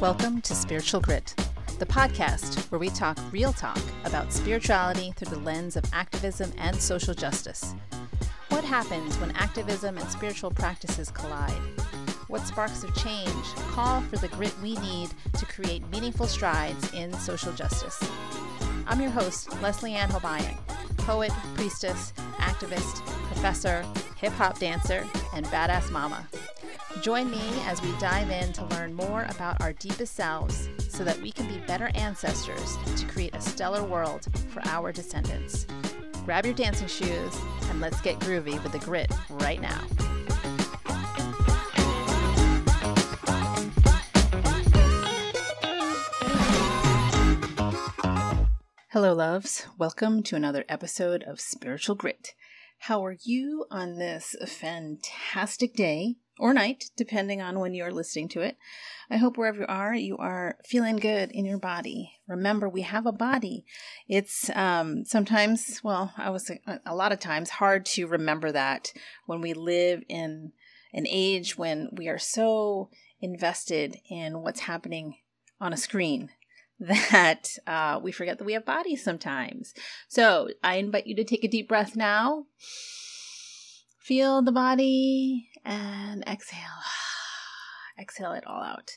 Welcome to Spiritual Grit, the podcast where we talk real talk about spirituality through the lens of activism and social justice. What happens when activism and spiritual practices collide? What sparks of change call for the grit we need to create meaningful strides in social justice? I'm your host, Leslie Ann Hobayan, poet, priestess, activist, professor, hip hop dancer, and badass mama. Join me as we dive in to learn more about our deepest selves so that we can be better ancestors to create a stellar world for our descendants. Grab your dancing shoes and let's get groovy with the grit right now. Hello, loves. Welcome to another episode of Spiritual Grit. How are you on this fantastic day or night, depending on when you're listening to it? I hope wherever you are, you are feeling good in your body. Remember, we have a body. It's um, sometimes, well, I was a lot of times hard to remember that when we live in an age when we are so invested in what's happening on a screen that uh, we forget that we have bodies sometimes. So I invite you to take a deep breath now. Feel the body and exhale. exhale it all out.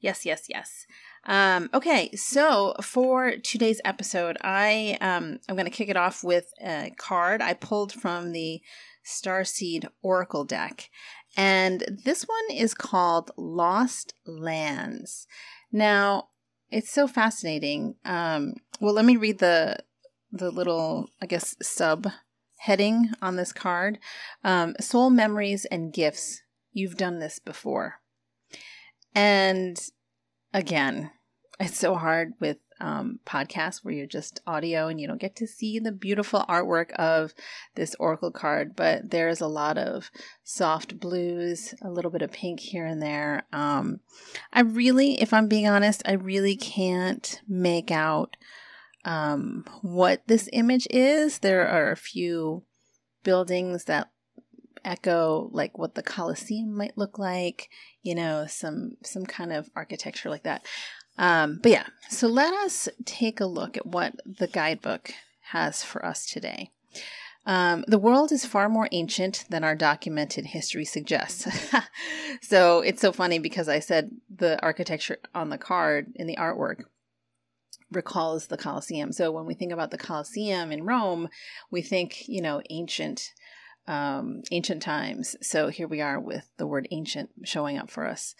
Yes, yes, yes. Um, okay, so for today's episode, I um, I'm going to kick it off with a card I pulled from the Starseed Oracle deck, and this one is called Lost Lands. Now, it's so fascinating. Um, well, let me read the the little, I guess, sub heading on this card. Um, soul memories and gifts. You've done this before. And again, it's so hard with um, podcast where you're just audio and you don't get to see the beautiful artwork of this oracle card. But there's a lot of soft blues, a little bit of pink here and there. Um, I really, if I'm being honest, I really can't make out um, what this image is. There are a few buildings that echo like what the Colosseum might look like, you know, some some kind of architecture like that. Um, but yeah, so let us take a look at what the guidebook has for us today. Um, the world is far more ancient than our documented history suggests. so it's so funny because I said the architecture on the card in the artwork recalls the Colosseum. So when we think about the Colosseum in Rome, we think, you know, ancient um, ancient times. So here we are with the word ancient showing up for us.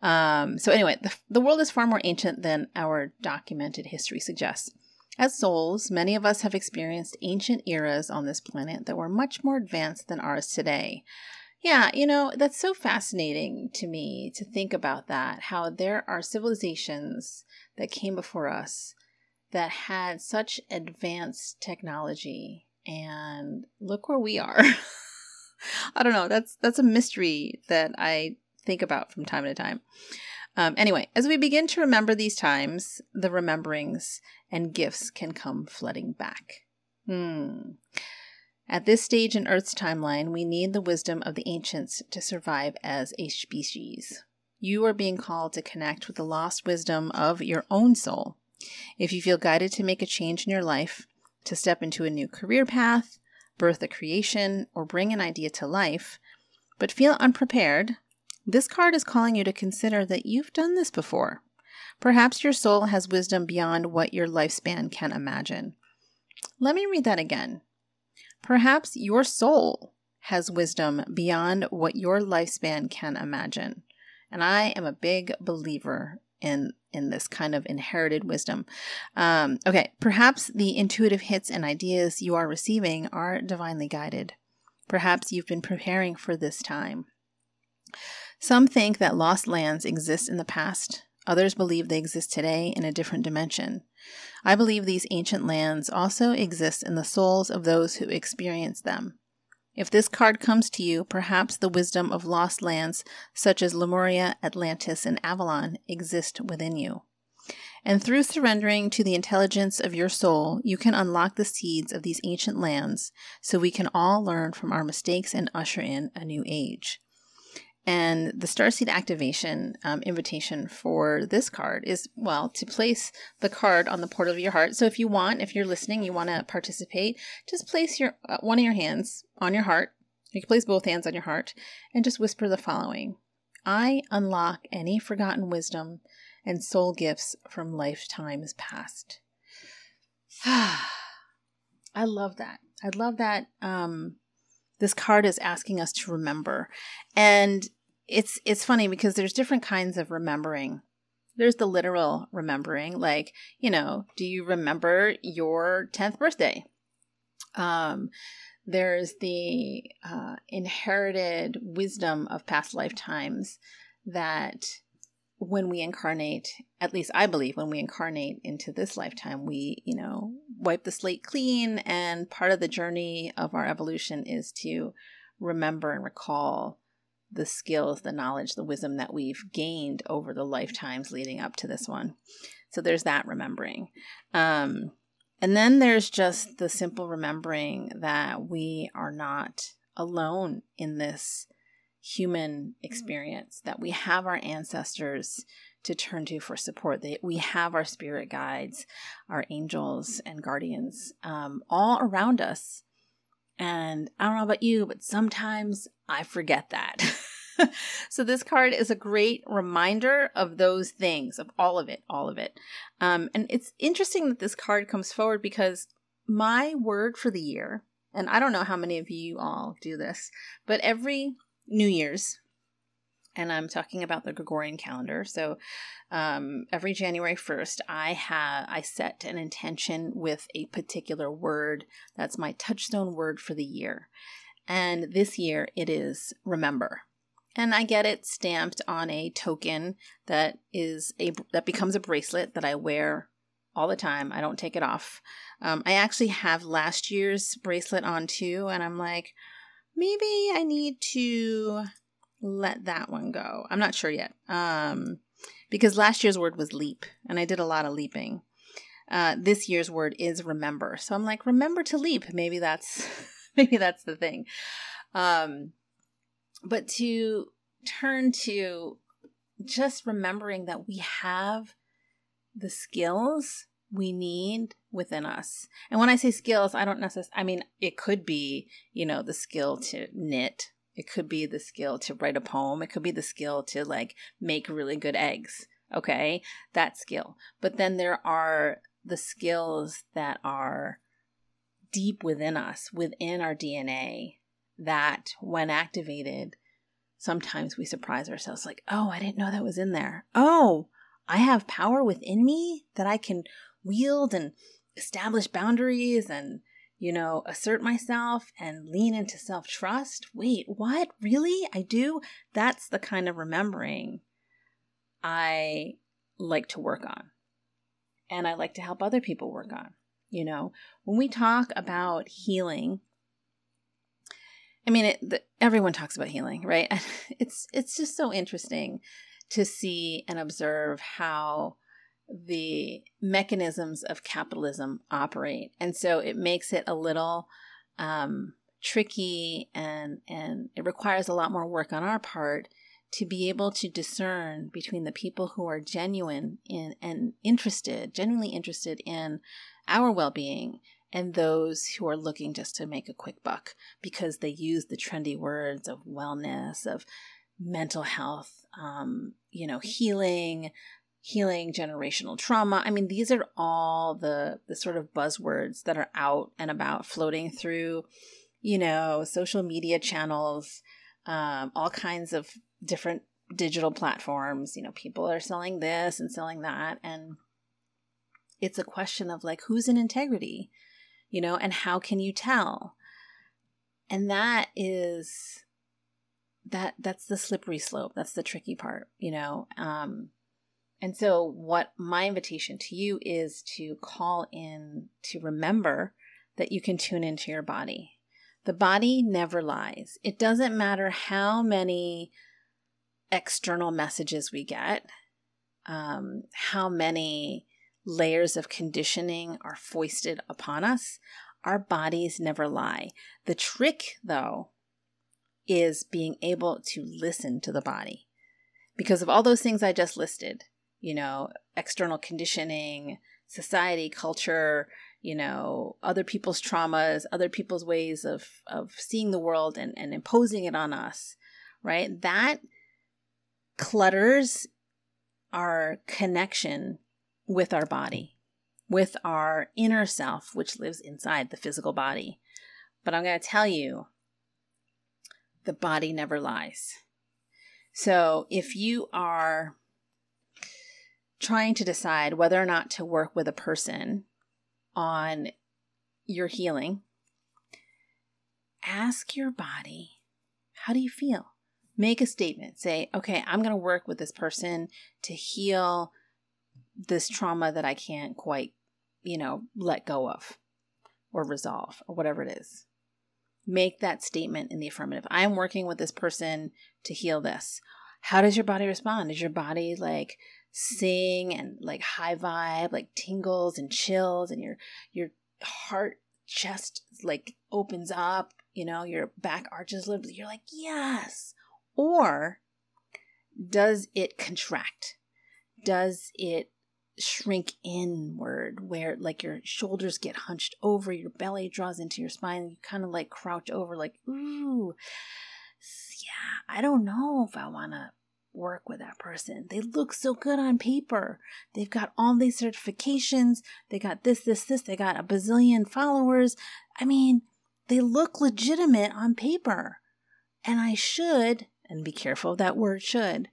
Um, so, anyway, the, the world is far more ancient than our documented history suggests. As souls, many of us have experienced ancient eras on this planet that were much more advanced than ours today. Yeah, you know, that's so fascinating to me to think about that, how there are civilizations that came before us that had such advanced technology and look where we are. I don't know. That's that's a mystery that I think about from time to time. Um, anyway, as we begin to remember these times, the rememberings and gifts can come flooding back. Hmm. At this stage in Earth's timeline, we need the wisdom of the ancients to survive as a species. You are being called to connect with the lost wisdom of your own soul. If you feel guided to make a change in your life, to step into a new career path, birth a creation, or bring an idea to life, but feel unprepared, this card is calling you to consider that you've done this before. Perhaps your soul has wisdom beyond what your lifespan can imagine. Let me read that again. Perhaps your soul has wisdom beyond what your lifespan can imagine. And I am a big believer in in this kind of inherited wisdom. Um, okay, perhaps the intuitive hits and ideas you are receiving are divinely guided. Perhaps you've been preparing for this time. Some think that lost lands exist in the past. Others believe they exist today in a different dimension. I believe these ancient lands also exist in the souls of those who experience them. If this card comes to you, perhaps the wisdom of lost lands such as Lemuria, Atlantis, and Avalon exist within you. And through surrendering to the intelligence of your soul, you can unlock the seeds of these ancient lands so we can all learn from our mistakes and usher in a new age. And the Starseed activation um, invitation for this card is, well, to place the card on the portal of your heart. So if you want, if you're listening, you want to participate, just place your uh, one of your hands on your heart. You can place both hands on your heart and just whisper the following I unlock any forgotten wisdom and soul gifts from lifetimes past. I love that. I love that um, this card is asking us to remember. And it's it's funny because there's different kinds of remembering. There's the literal remembering, like, you know, do you remember your 10th birthday? Um, there's the uh, inherited wisdom of past lifetimes that when we incarnate, at least I believe when we incarnate into this lifetime, we, you know, wipe the slate clean. And part of the journey of our evolution is to remember and recall the skills, the knowledge, the wisdom that we've gained over the lifetimes leading up to this one. So there's that remembering. Um, and then there's just the simple remembering that we are not alone in this human experience, that we have our ancestors to turn to for support, that we have our spirit guides, our angels and guardians um, all around us. And I don't know about you, but sometimes I forget that. so this card is a great reminder of those things, of all of it, all of it. Um, and it's interesting that this card comes forward because my word for the year, and I don't know how many of you all do this, but every New Year's, and I'm talking about the Gregorian calendar. So um, every January 1st, I have I set an intention with a particular word. That's my touchstone word for the year. And this year it is remember. And I get it stamped on a token that is a that becomes a bracelet that I wear all the time. I don't take it off. Um, I actually have last year's bracelet on too, and I'm like, maybe I need to let that one go. I'm not sure yet. Um, because last year's word was leap, and I did a lot of leaping. Uh, this year's word is remember. So I'm like, remember to leap. Maybe that's maybe that's the thing. Um, but to turn to just remembering that we have the skills we need within us. And when I say skills, I don't necessarily, I mean, it could be, you know, the skill to knit. It could be the skill to write a poem. It could be the skill to like make really good eggs. Okay. That skill. But then there are the skills that are deep within us, within our DNA, that when activated, sometimes we surprise ourselves like, oh, I didn't know that was in there. Oh, I have power within me that I can wield and establish boundaries and, you know, assert myself and lean into self trust. Wait, what? Really? I do? That's the kind of remembering I like to work on. And I like to help other people work on. You know, when we talk about healing, I mean, it, the, everyone talks about healing, right? It's it's just so interesting to see and observe how the mechanisms of capitalism operate. And so it makes it a little um, tricky and, and it requires a lot more work on our part to be able to discern between the people who are genuine in, and interested, genuinely interested in our well being and those who are looking just to make a quick buck because they use the trendy words of wellness, of mental health, um, you know, healing, healing generational trauma. I mean, these are all the the sort of buzzwords that are out and about floating through, you know, social media channels, um, all kinds of different digital platforms. You know, people are selling this and selling that, and it's a question of like who's in integrity, you know, and how can you tell? And that is that that's the slippery slope. That's the tricky part, you know. Um, and so, what my invitation to you is to call in to remember that you can tune into your body. The body never lies. It doesn't matter how many external messages we get, um, how many layers of conditioning are foisted upon us. Our bodies never lie. The trick, though, is being able to listen to the body. Because of all those things I just listed, you know, external conditioning, society, culture, you know, other people's traumas, other people's ways of, of seeing the world and, and imposing it on us, right? That clutters our connection with our body, with our inner self, which lives inside the physical body. But I'm going to tell you, the body never lies. So if you are trying to decide whether or not to work with a person on your healing, ask your body, how do you feel? Make a statement. Say, okay, I'm going to work with this person to heal this trauma that I can't quite, you know, let go of or resolve or whatever it is. Make that statement in the affirmative. I'm working with this person to heal this. How does your body respond? Is your body like sing and like high vibe, like tingles and chills, and your your heart just like opens up, you know, your back arches a little bit. You're like, yes. Or does it contract? Does it shrink inward where like your shoulders get hunched over, your belly draws into your spine, you kind of like crouch over, like, ooh, yeah, I don't know if I want to work with that person. They look so good on paper. They've got all these certifications. They got this, this, this. They got a bazillion followers. I mean, they look legitimate on paper. And I should, and be careful of that word should,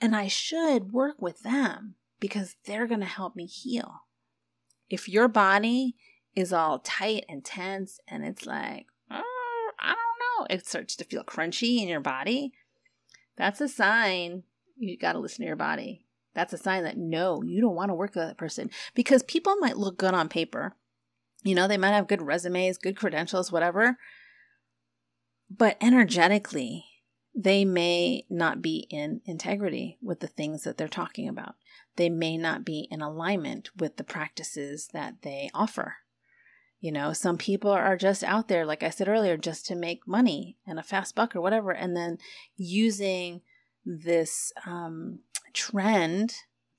and I should work with them because they're going to help me heal. If your body is all tight and tense and it's like, oh, I don't know, it starts to feel crunchy in your body, that's a sign you got to listen to your body. That's a sign that no, you don't want to work with that person because people might look good on paper. You know, they might have good resumes, good credentials, whatever. But energetically, they may not be in integrity with the things that they're talking about. They may not be in alignment with the practices that they offer. You know, some people are just out there, like I said earlier, just to make money and a fast buck or whatever, and then using this um, trend.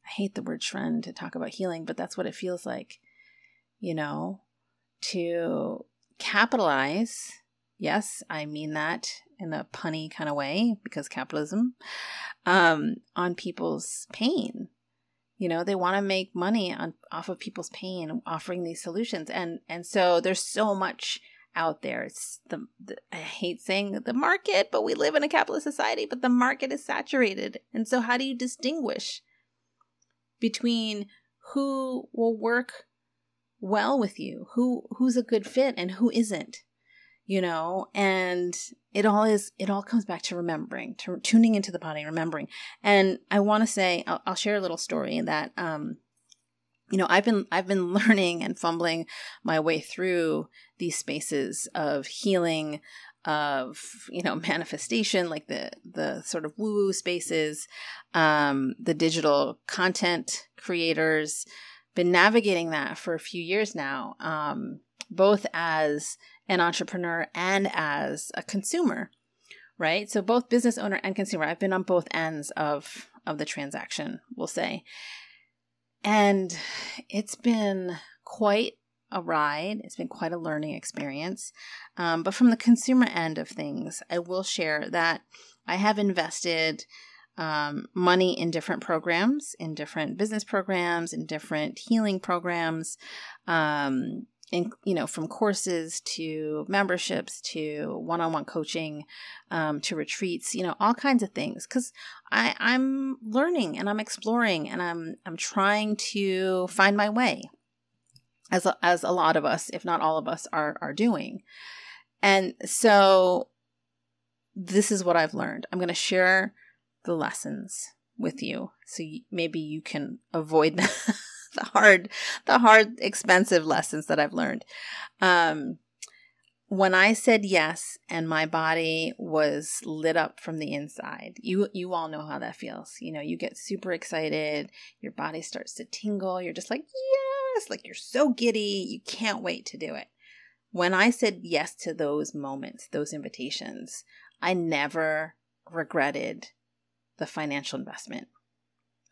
I hate the word trend to talk about healing, but that's what it feels like, you know, to capitalize. Yes, I mean that in a punny kind of way because capitalism um, on people's pain. You know, they want to make money on off of people's pain, offering these solutions, and and so there's so much out there. It's the, the, I hate saying the market, but we live in a capitalist society, but the market is saturated. And so how do you distinguish between who will work well with you, who who's a good fit and who isn't? You know? And it all is it all comes back to remembering to tuning into the body remembering. And i want to say I'll, I'll, share a little story that um you know i've been i've been learning and fumbling my way through these spaces of healing of you know manifestation like the the sort of woo woo spaces um the digital content creators. Been navigating that for a few years now um both as an entrepreneur and as a consumer, right? So both business owner and consumer. I've been on both ends of of the transaction, we'll say. And it's been quite a ride. It's been quite a learning experience. Um, but from the consumer end of things, I will share that I have invested um, money in different programs, in different business programs, in different healing programs, um, in, you know, from courses to memberships to one-on-one coaching, um, to retreats, you know, all kinds of things. Because I I'm learning and I'm exploring and I'm I'm trying to find my way, as a, as a lot of us, if not all of us, are are doing. And so, this is what I've learned. I'm going to share the lessons with you, so you, maybe you can avoid the hard, the hard, expensive lessons that I've learned. Um, when I said yes and my body was lit up from the inside, you you all know how that feels. You know, you get super excited, your body starts to tingle, you're just like, "Yes!" like you're so giddy, you can't wait to do it. When I said yes to those moments, those invitations, I never regretted the financial investment.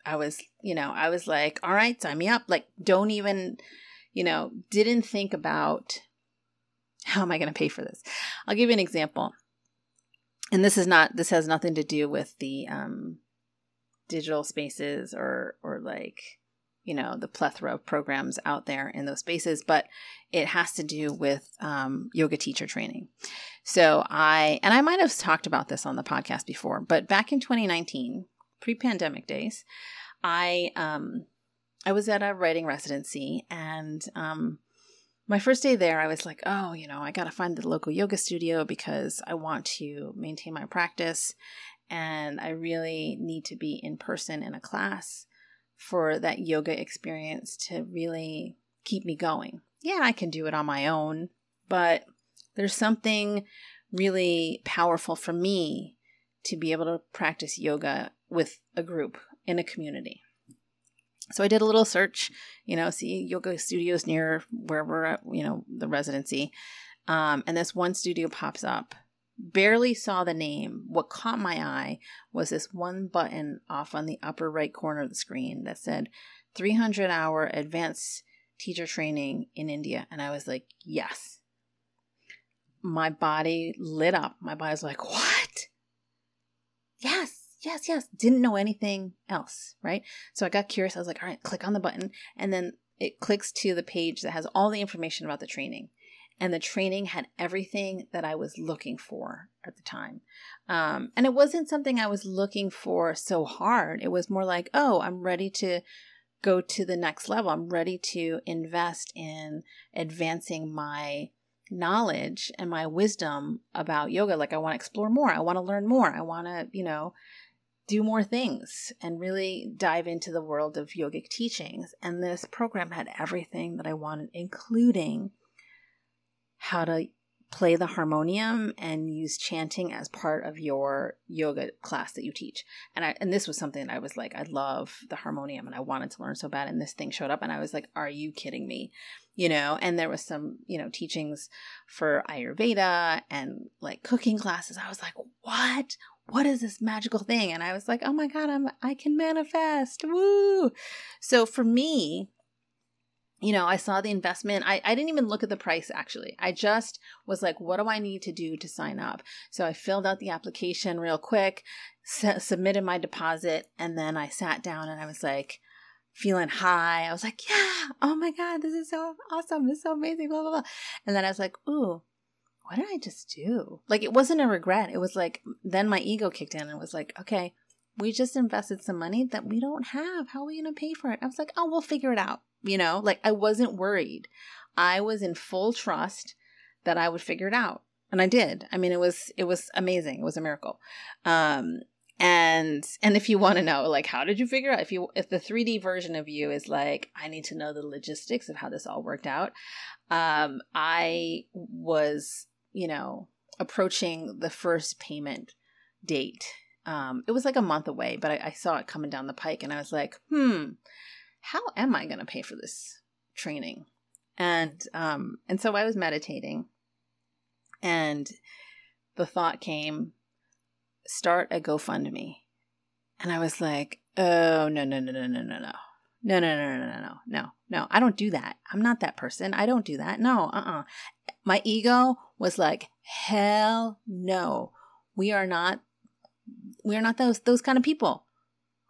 I was, you know, I was like, all right, sign me up. Like, don't even, you know, didn't think about how am I going to pay for this. I'll give you an example. And this is not, this has nothing to do with the um, digital spaces or, or like, you know, the plethora of programs out there in those spaces, but it has to do with um, yoga teacher training. So I, and I might have talked about this on the podcast before, but back in 2019, pre-pandemic days, I um, I was at a writing residency, and um, my first day there, I was like, oh, you know, I got to find the local yoga studio because I want to maintain my practice, and I really need to be in person in a class for that yoga experience to really keep me going. Yeah, I can do it on my own, but there's something really powerful for me to be able to practice yoga with a group in a community. So I did a little search, you know, see yoga studios near where we're at, you know, the residency. Um, and this one studio pops up. Barely saw the name. What caught my eye was this one button off on the upper right corner of the screen that said 300 hour advanced teacher training in India. And I was like, yes. My body lit up. My body was like, what? Yes yes, yes. Didn't know anything else, right? So I got curious. I was like, all right, click on the button. And then it clicks to the page that has all the information about the training. And the training had everything that I was looking for at the time. Um, and it wasn't something I was looking for so hard. It was more like, oh, I'm ready to go to the next level. I'm ready to invest in advancing my knowledge and my wisdom about yoga. Like, I want to explore more. I want to learn more. I want to, you know, do more things and really dive into the world of yogic teachings. And this program had everything that I wanted, including how to play the harmonium and use chanting as part of your yoga class that you teach. And I and this was something that I was like, I love the harmonium and I wanted to learn so bad. And this thing showed up and I was like, Are you kidding me? You know, and there was some, you know, teachings for Ayurveda and like cooking classes. I was like, What? What is this magical thing? And I was like, oh my God, I'm I can manifest. Woo. So for me, you know, I saw the investment. I, I didn't even look at the price actually. I just was like, what do I need to do to sign up? So I filled out the application real quick, s- submitted my deposit, and then I sat down and I was like, feeling high. I was like, yeah, oh my God, this is so awesome. This is so amazing, blah, blah, blah. And then I was like, ooh, what did I just do? Like, it wasn't a regret. It was like, then my ego kicked in and was like, okay, we just invested some money that we don't have. How are we going to pay for it? I was like, oh, we'll figure it out. You know, like I wasn't worried. I was in full trust that I would figure it out. And I did. I mean, it was, it was amazing. It was a miracle. Um, and and if you want to know like how did you figure out if you if the 3d version of you is like i need to know the logistics of how this all worked out um i was you know, approaching the first payment date. Um, it was like a month away, but I, I saw it coming down the pike and I was like, hmm, how am I going to pay for this training? And, um, and so I was meditating and the thought came, start a GoFundMe. And I was like, oh, no, no, no, no, no, no, no. No, no, no, no, no, no, no, no. I don't do that. I'm not that person. I don't do that. No, uh uh-uh. uh My ego was like, hell no. We are not we are not those those kind of people.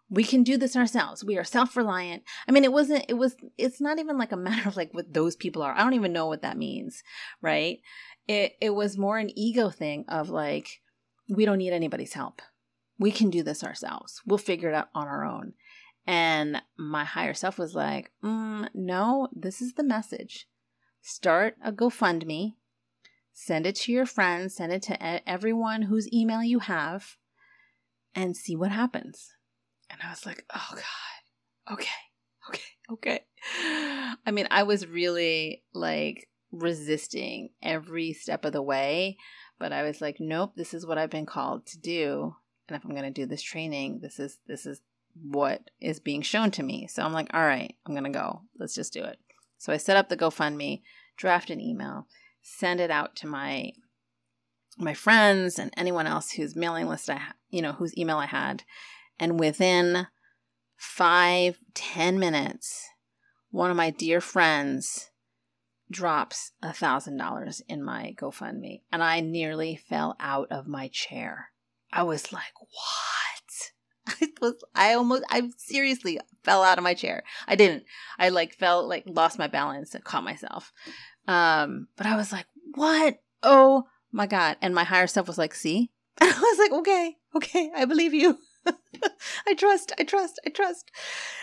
We can do this ourselves. We are self-reliant. I mean, it wasn't it was it's not even like a matter of like what those people are. I don't even know what that means, right? It it was more an ego thing of like we don't need anybody's help. We can do this ourselves. We'll figure it out on our own. And my higher self was like, mm, no, this is the message. Start a GoFundMe, send it to your friends, send it to everyone whose email you have, and see what happens. And I was like, oh God, okay, okay, okay. I mean, I was really like resisting every step of the way, but I was like, nope, this is what I've been called to do. And if I'm going to do this training, this is this is what is being shown to me. So I'm like, all right, I'm going to go. Let's just do it. So I set up the GoFundMe, draft an email, send it out to my my friends and anyone else whose mailing list I, you know, whose email I had. And within five, ten minutes, one of my dear friends drops a thousand dollars in my GoFundMe, and I nearly fell out of my chair. I was like, "What?" I was. I almost. I seriously fell out of my chair. I didn't. I like fell like lost my balance and caught myself. Um, but I was like, "What? Oh my god!" And my higher self was like, "See." And I was like, "Okay, okay, I believe you." I trust, I trust, I trust.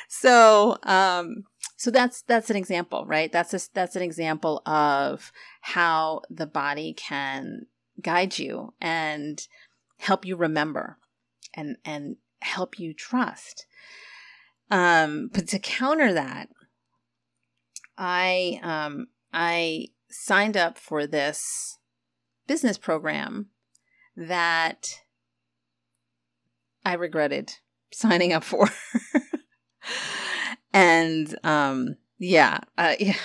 So, um, so that's that's an example, right? That's a, that's an example of how the body can guide you and help you remember and and help you trust. Um, but to counter that, I um I signed up for this business program that I regretted signing up for. and um yeah, uh, yeah.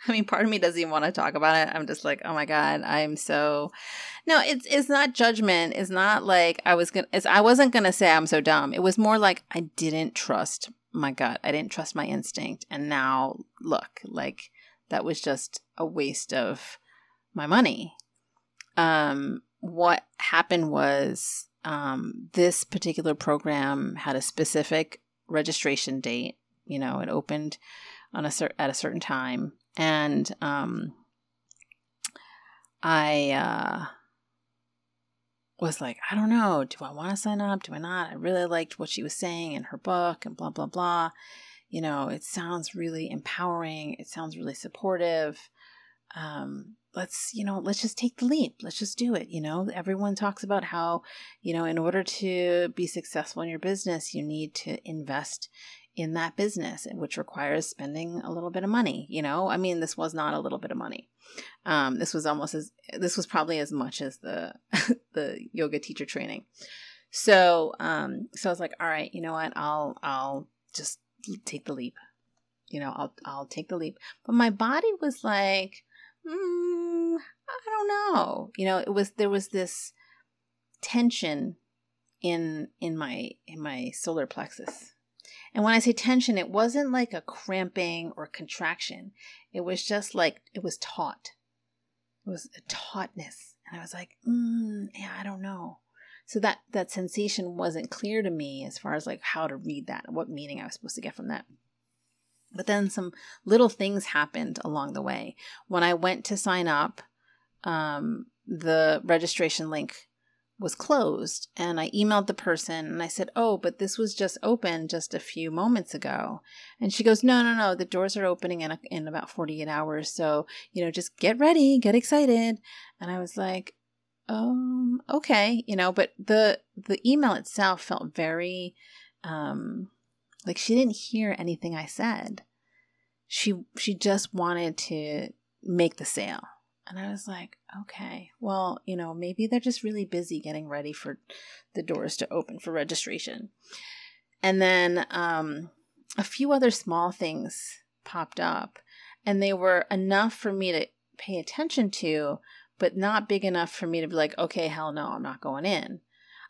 I mean, part of me doesn't even want to talk about it. I'm just like, oh my god, I'm so. No, it's it's not judgment. It's not like I was gonna. It's, I wasn't gonna say I'm so dumb. It was more like I didn't trust my gut. I didn't trust my instinct, and now look, like that was just a waste of my money. Um, what happened was um, this particular program had a specific registration date. You know, it opened on a cer- at a certain time, and um, I uh, was like, I don't know, do I want to sign up? Do I not? I really liked what she was saying in her book, and blah blah blah. You know, it sounds really empowering. It sounds really supportive. Um, let's you know let's just take the leap let's just do it you know everyone talks about how you know in order to be successful in your business you need to invest in that business which requires spending a little bit of money you know? I mean this was not a little bit of money. Um, this was almost as this was probably as much as the the yoga teacher training. So um so i was like all right you know what? I'll i'll just take the leap. You know i'll i'll take the leap. But my body was like mm, I don't know. You know, it was there was this tension in in my in my solar plexus. And when I say tension, it wasn't like a cramping or contraction. It was just like it was taut. It was a tautness. And I was like, mm, yeah, I don't know. So that that sensation wasn't clear to me as far as like how to read that, what meaning I was supposed to get from that. But then some little things happened along the way. When I went to sign up, um, the registration link was closed and I emailed the person and I said, Oh, but this was just open just a few moments ago. And she goes, No, no, no, the doors are opening in, a, in about 48 hours. So, you know, just get ready, get excited. And I was like, Um, okay, you know, but the, the email itself felt very, um, like she didn't hear anything I said. She she just wanted to make the sale. And I was like, okay, well, you know, maybe they're just really busy getting ready for the doors to open for registration. And then um, a few other small things popped up, and they were enough for me to pay attention to, but not big enough for me to be like, okay, hell no, I'm not going in.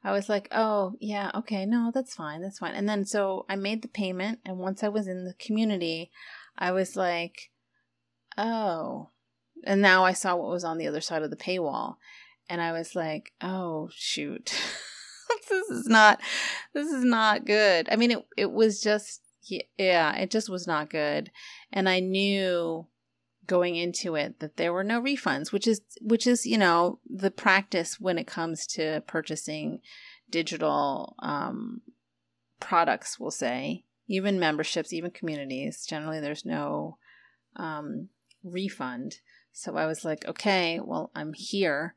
I was like, oh, yeah, okay, no, that's fine, that's fine. And then so I made the payment, and once I was in the community, I was like, oh. And now I saw what was on the other side of the paywall, and I was like, oh, shoot. this is not this is not good. I mean it it was just yeah, it just was not good. And I knew going into it that there were no refunds, which is which is you know the practice when it comes to purchasing digital um, products. We'll say even memberships, even communities. Generally, there's no um, refund. So I was like, okay, well, I'm here,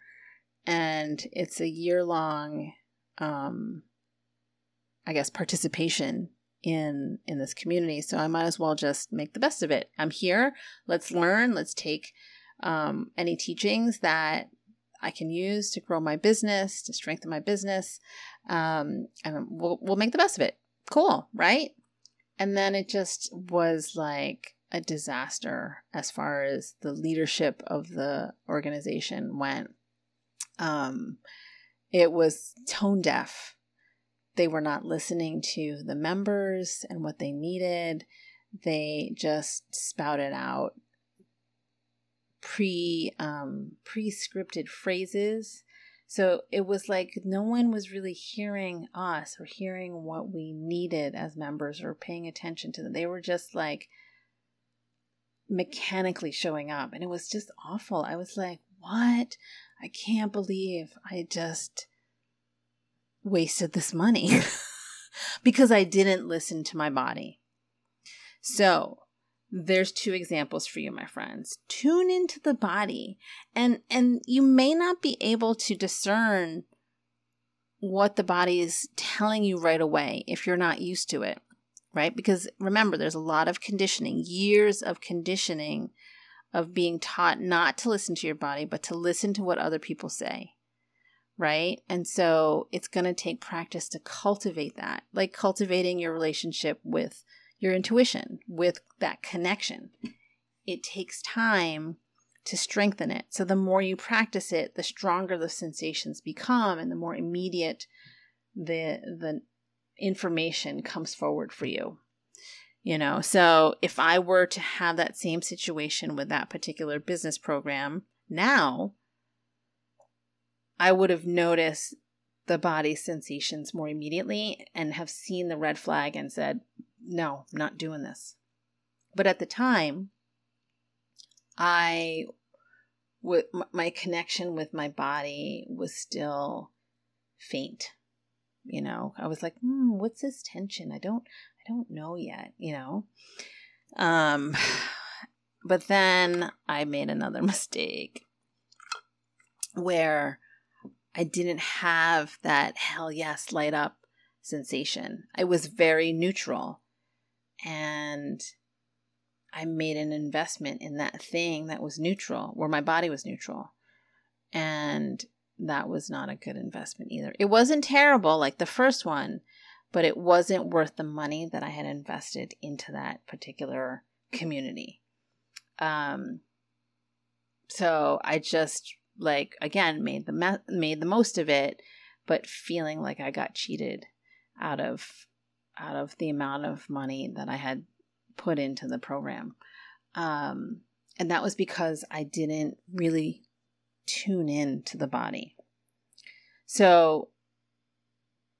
and it's a year long, um, I guess, participation in in this community. So i might as well just make the best of it. I'm here. Let's learn. Let's take um, any teachings that i can use to grow my business to strengthen my business. Um, and we'll, we'll make the best of it. Cool right? And then it just was like a disaster as far as the leadership of the organization went Um, it was tone deaf. They were not listening to the members and what they needed. They just spouted out pre um, pre scripted phrases. So it was like no one was really hearing us or hearing what we needed as members or paying attention to them. They were just like mechanically showing up, and it was just awful. I was like, what? I can't believe I just wasted this money because I didn't listen to my body. So, there's two examples for you my friends tune into the body and and you may not be able to discern what the body is telling you right away if you're not used to it right because remember there's a lot of conditioning years of conditioning of being taught not to listen to your body, but to listen to what other people say. Right. And so it's going to take practice to cultivate that, like cultivating your relationship with your intuition, with that connection. It takes time to strengthen it. So the more you practice it, the stronger the sensations become and the more immediate the the information comes forward for you. You know, so if I were to have that same situation with that particular business program now, I would have noticed the body sensations more immediately and have seen the red flag and said, no, I'm not doing this. But at the time, I with my connection with my body was still faint. You know, I was like, hmm, what's this tension? I don't I don't know yet, you know. Um but then I made another mistake where I didn't have that hell yes light up sensation. I was very neutral and I made an investment in that thing that was neutral, where my body was neutral. And that was not a good investment either. It wasn't terrible like the first one, but it wasn't worth the money that I had invested into that particular community. Um, so I just like again made the made the most of it, but feeling like I got cheated out of out of the amount of money that I had put into the program. Um, and that was because I didn't really tune in to the body. So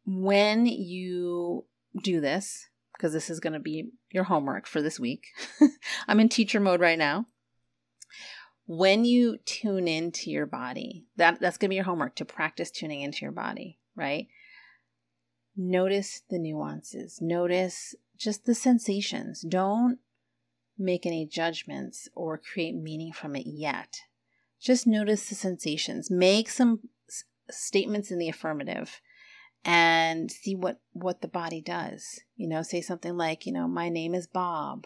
when you do this, because this is going to be your homework for this week, I'm in teacher mode right now. When you tune into your body, that, that's going to be your homework to practice tuning into your body, right? Notice the nuances, notice just the sensations. Don't make any judgments or create meaning from it yet. Just notice the sensations. Make some s- statements in the affirmative and see what what the body does. You know say something like you know my name is bob.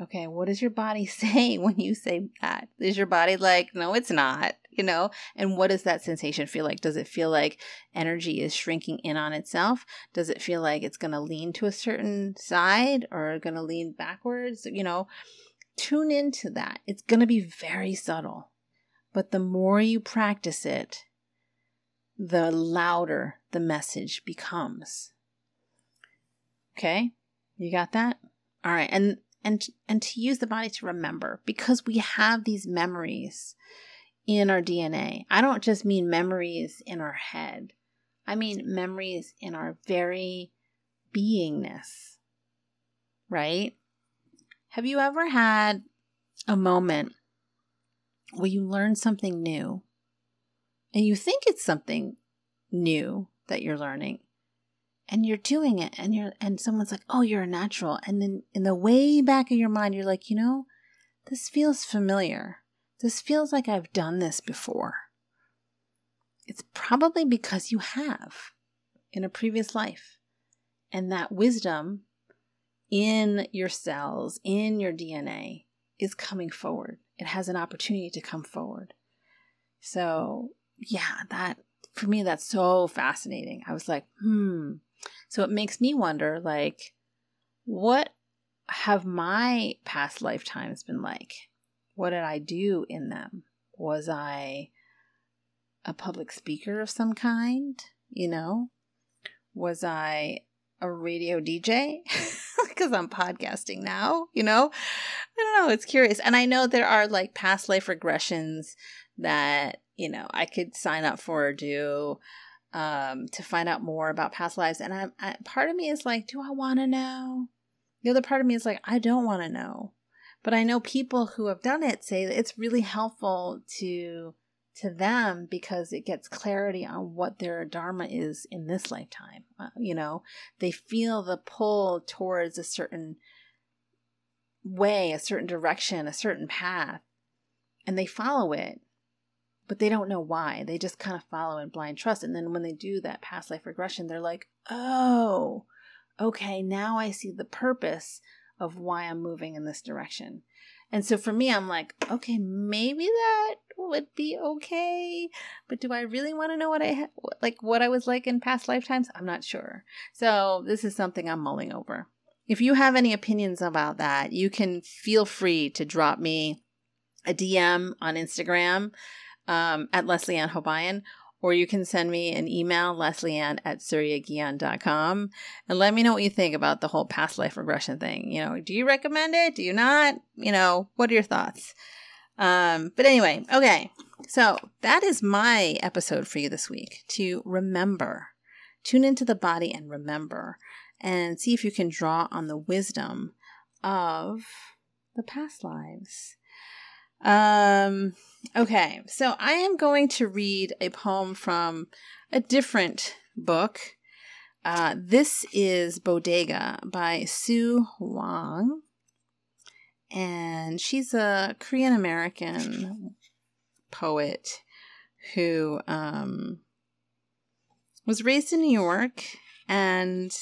Okay what does your body say when you say that? Is your body like no it's not you know? And what does that sensation feel like? Does it feel like energy is shrinking in on itself? Does it feel like it's going to lean to a certain side or going to lean backwards? You know tune into that it's going to be very subtle but the more you practice it the louder the message becomes. Okay? You got that? All right. And and and to use the body to remember because we have these memories in our DNA. I don't just mean memories in our head. I mean memories in our very beingness. Right? Have you ever had a moment where you learn something new and you think it's something new that you're learning and you're doing it and you're and someone's like oh you're a natural. And then in the way back of your mind you're like you know this feels familiar. This feels like i've done this before. It's probably because you have in a previous life. And that wisdom in your cells in your dna is coming forward it has an opportunity to come forward so yeah, that for me, that's so fascinating. I was like, hmm. So it makes me wonder, like, what have my past lifetimes been like? What did I do in them? Was I a public speaker of some kind? You know? Was I a radio DJ? Because I'm podcasting now, you know? I don't know. It's curious. And I know there are like past life regressions that, you know, I could sign up for or do um, to find out more about past lives. And I'm, I, part of me is like, do I want to know? The other part of me is like, I don't want to know. But I know people who have done it say that it's really helpful to to them because it gets clarity on what their dharma is in this lifetime. Uh, you know, they feel the pull towards a certain way, a certain direction, a certain path, and they follow it, but they don't know why. They just kind of follow in blind trust. And then when they do that past life regression, they're like, oh, okay, now I see the purpose of why I'm moving in this direction. And so for me, I'm like, okay, maybe that would be okay, but do I really want to know what I ha- like what I was like in past lifetimes? I'm not sure. So this is something I'm mulling over. If you have any opinions about that, you can feel free to drop me a DM on Instagram um, at Leslie Ann Hobayan, or you can send me an email, leslieann at suryagian.com, and let me know what you think about the whole past life regression thing. You know, do you recommend it? Do you not? You know, what are your thoughts? Um, but anyway, okay. So that is my episode for you this week to remember. Tune into the body and remember and see if you can draw on the wisdom of the past lives. Um, okay, so I am going to read a poem from a different book. Uh, this is Bodega by Su Hwang. And she's a Korean American poet who um, was raised in New York and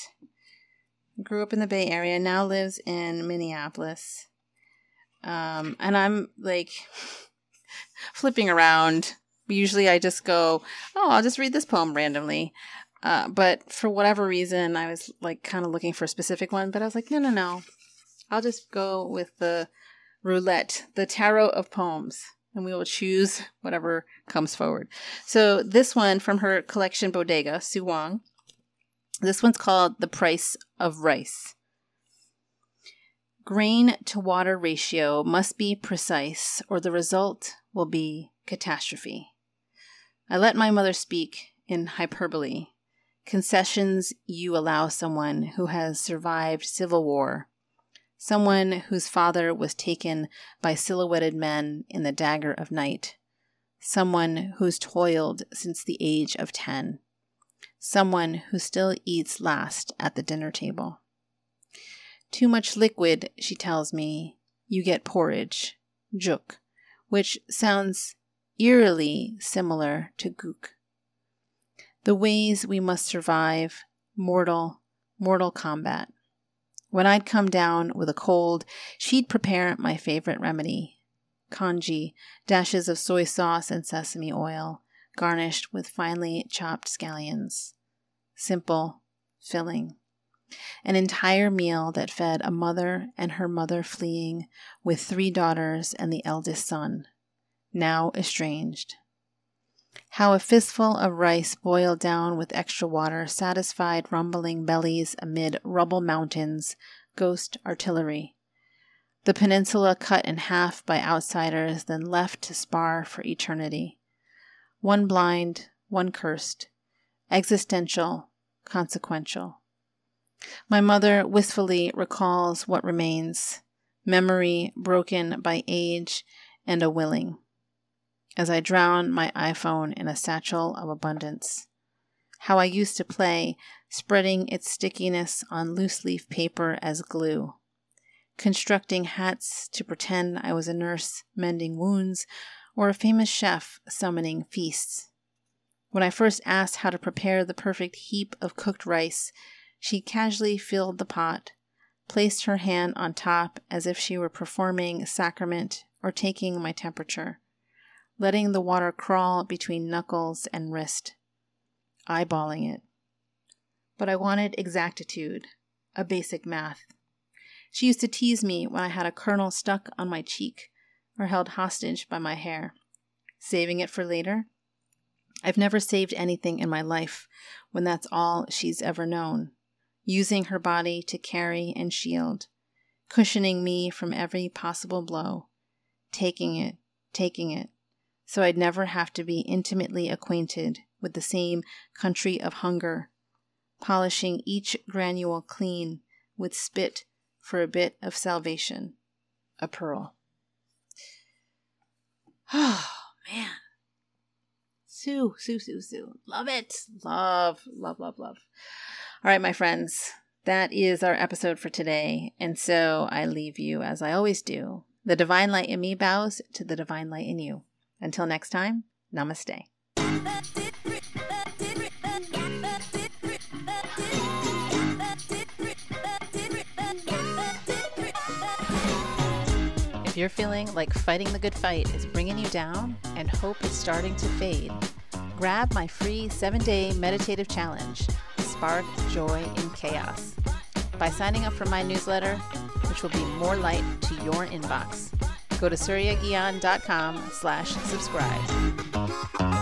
grew up in the Bay Area, now lives in Minneapolis. Um, and I'm like flipping around. Usually I just go, oh, I'll just read this poem randomly. Uh, but for whatever reason, I was like kind of looking for a specific one, but I was like, no, no, no. I'll just go with the roulette, the tarot of poems, and we will choose whatever comes forward. So this one from her collection Bodega, Su Hwang. This one's called The Price of Rice. Grain to water ratio must be precise, or the result will be catastrophe. I let my mother speak in hyperbole, concessions you allow someone who has survived civil war, someone whose father was taken by silhouetted men in the dagger of night, someone who's toiled since the age of ten, someone who still eats last at the dinner table. Too much liquid, she tells me, you get porridge, juk, which sounds eerily similar to gook. The ways we must survive mortal, mortal combat. When I'd come down with a cold, she'd prepare my favorite remedy congee, dashes of soy sauce and sesame oil, garnished with finely chopped scallions. Simple, filling. An entire meal that fed a mother and her mother fleeing, with three daughters and the eldest son, now estranged. How a fistful of rice boiled down with extra water satisfied rumbling bellies amid rubble mountains, ghost artillery. The peninsula cut in half by outsiders, then left to spar for eternity. One blind, one cursed, existential, consequential. My mother wistfully recalls what remains, memory broken by age and a willing, as I drown my iPhone in a satchel of abundance. How I used to play, spreading its stickiness on loose leaf paper as glue, constructing hats to pretend I was a nurse mending wounds or a famous chef summoning feasts. When I first asked how to prepare the perfect heap of cooked rice, she casually filled the pot, placed her hand on top as if she were performing sacrament or taking my temperature, letting the water crawl between knuckles and wrist, eyeballing it. But I wanted exactitude, a basic math. She used to tease me when I had a kernel stuck on my cheek or held hostage by my hair. Saving it for later? I've never saved anything in my life when that's all she's ever known. Using her body to carry and shield, cushioning me from every possible blow, taking it, taking it, so I'd never have to be intimately acquainted with the same country of hunger, polishing each granule clean with spit for a bit of salvation. A pearl. Oh, man. Sue, Sue, Sue, Sue. Love it. Love, love, love, love. All right, my friends, that is our episode for today. And so I leave you, as I always do. The divine light in me bows to the divine light in you. Until next time, namaste. If you're feeling like fighting the good fight is bringing you down and hope is starting to fade, grab my free seven day meditative challenge, Spark Joy in Chaos, by signing up for my newsletter, which will be more light to your inbox. Go to suryagian.com slash subscribe.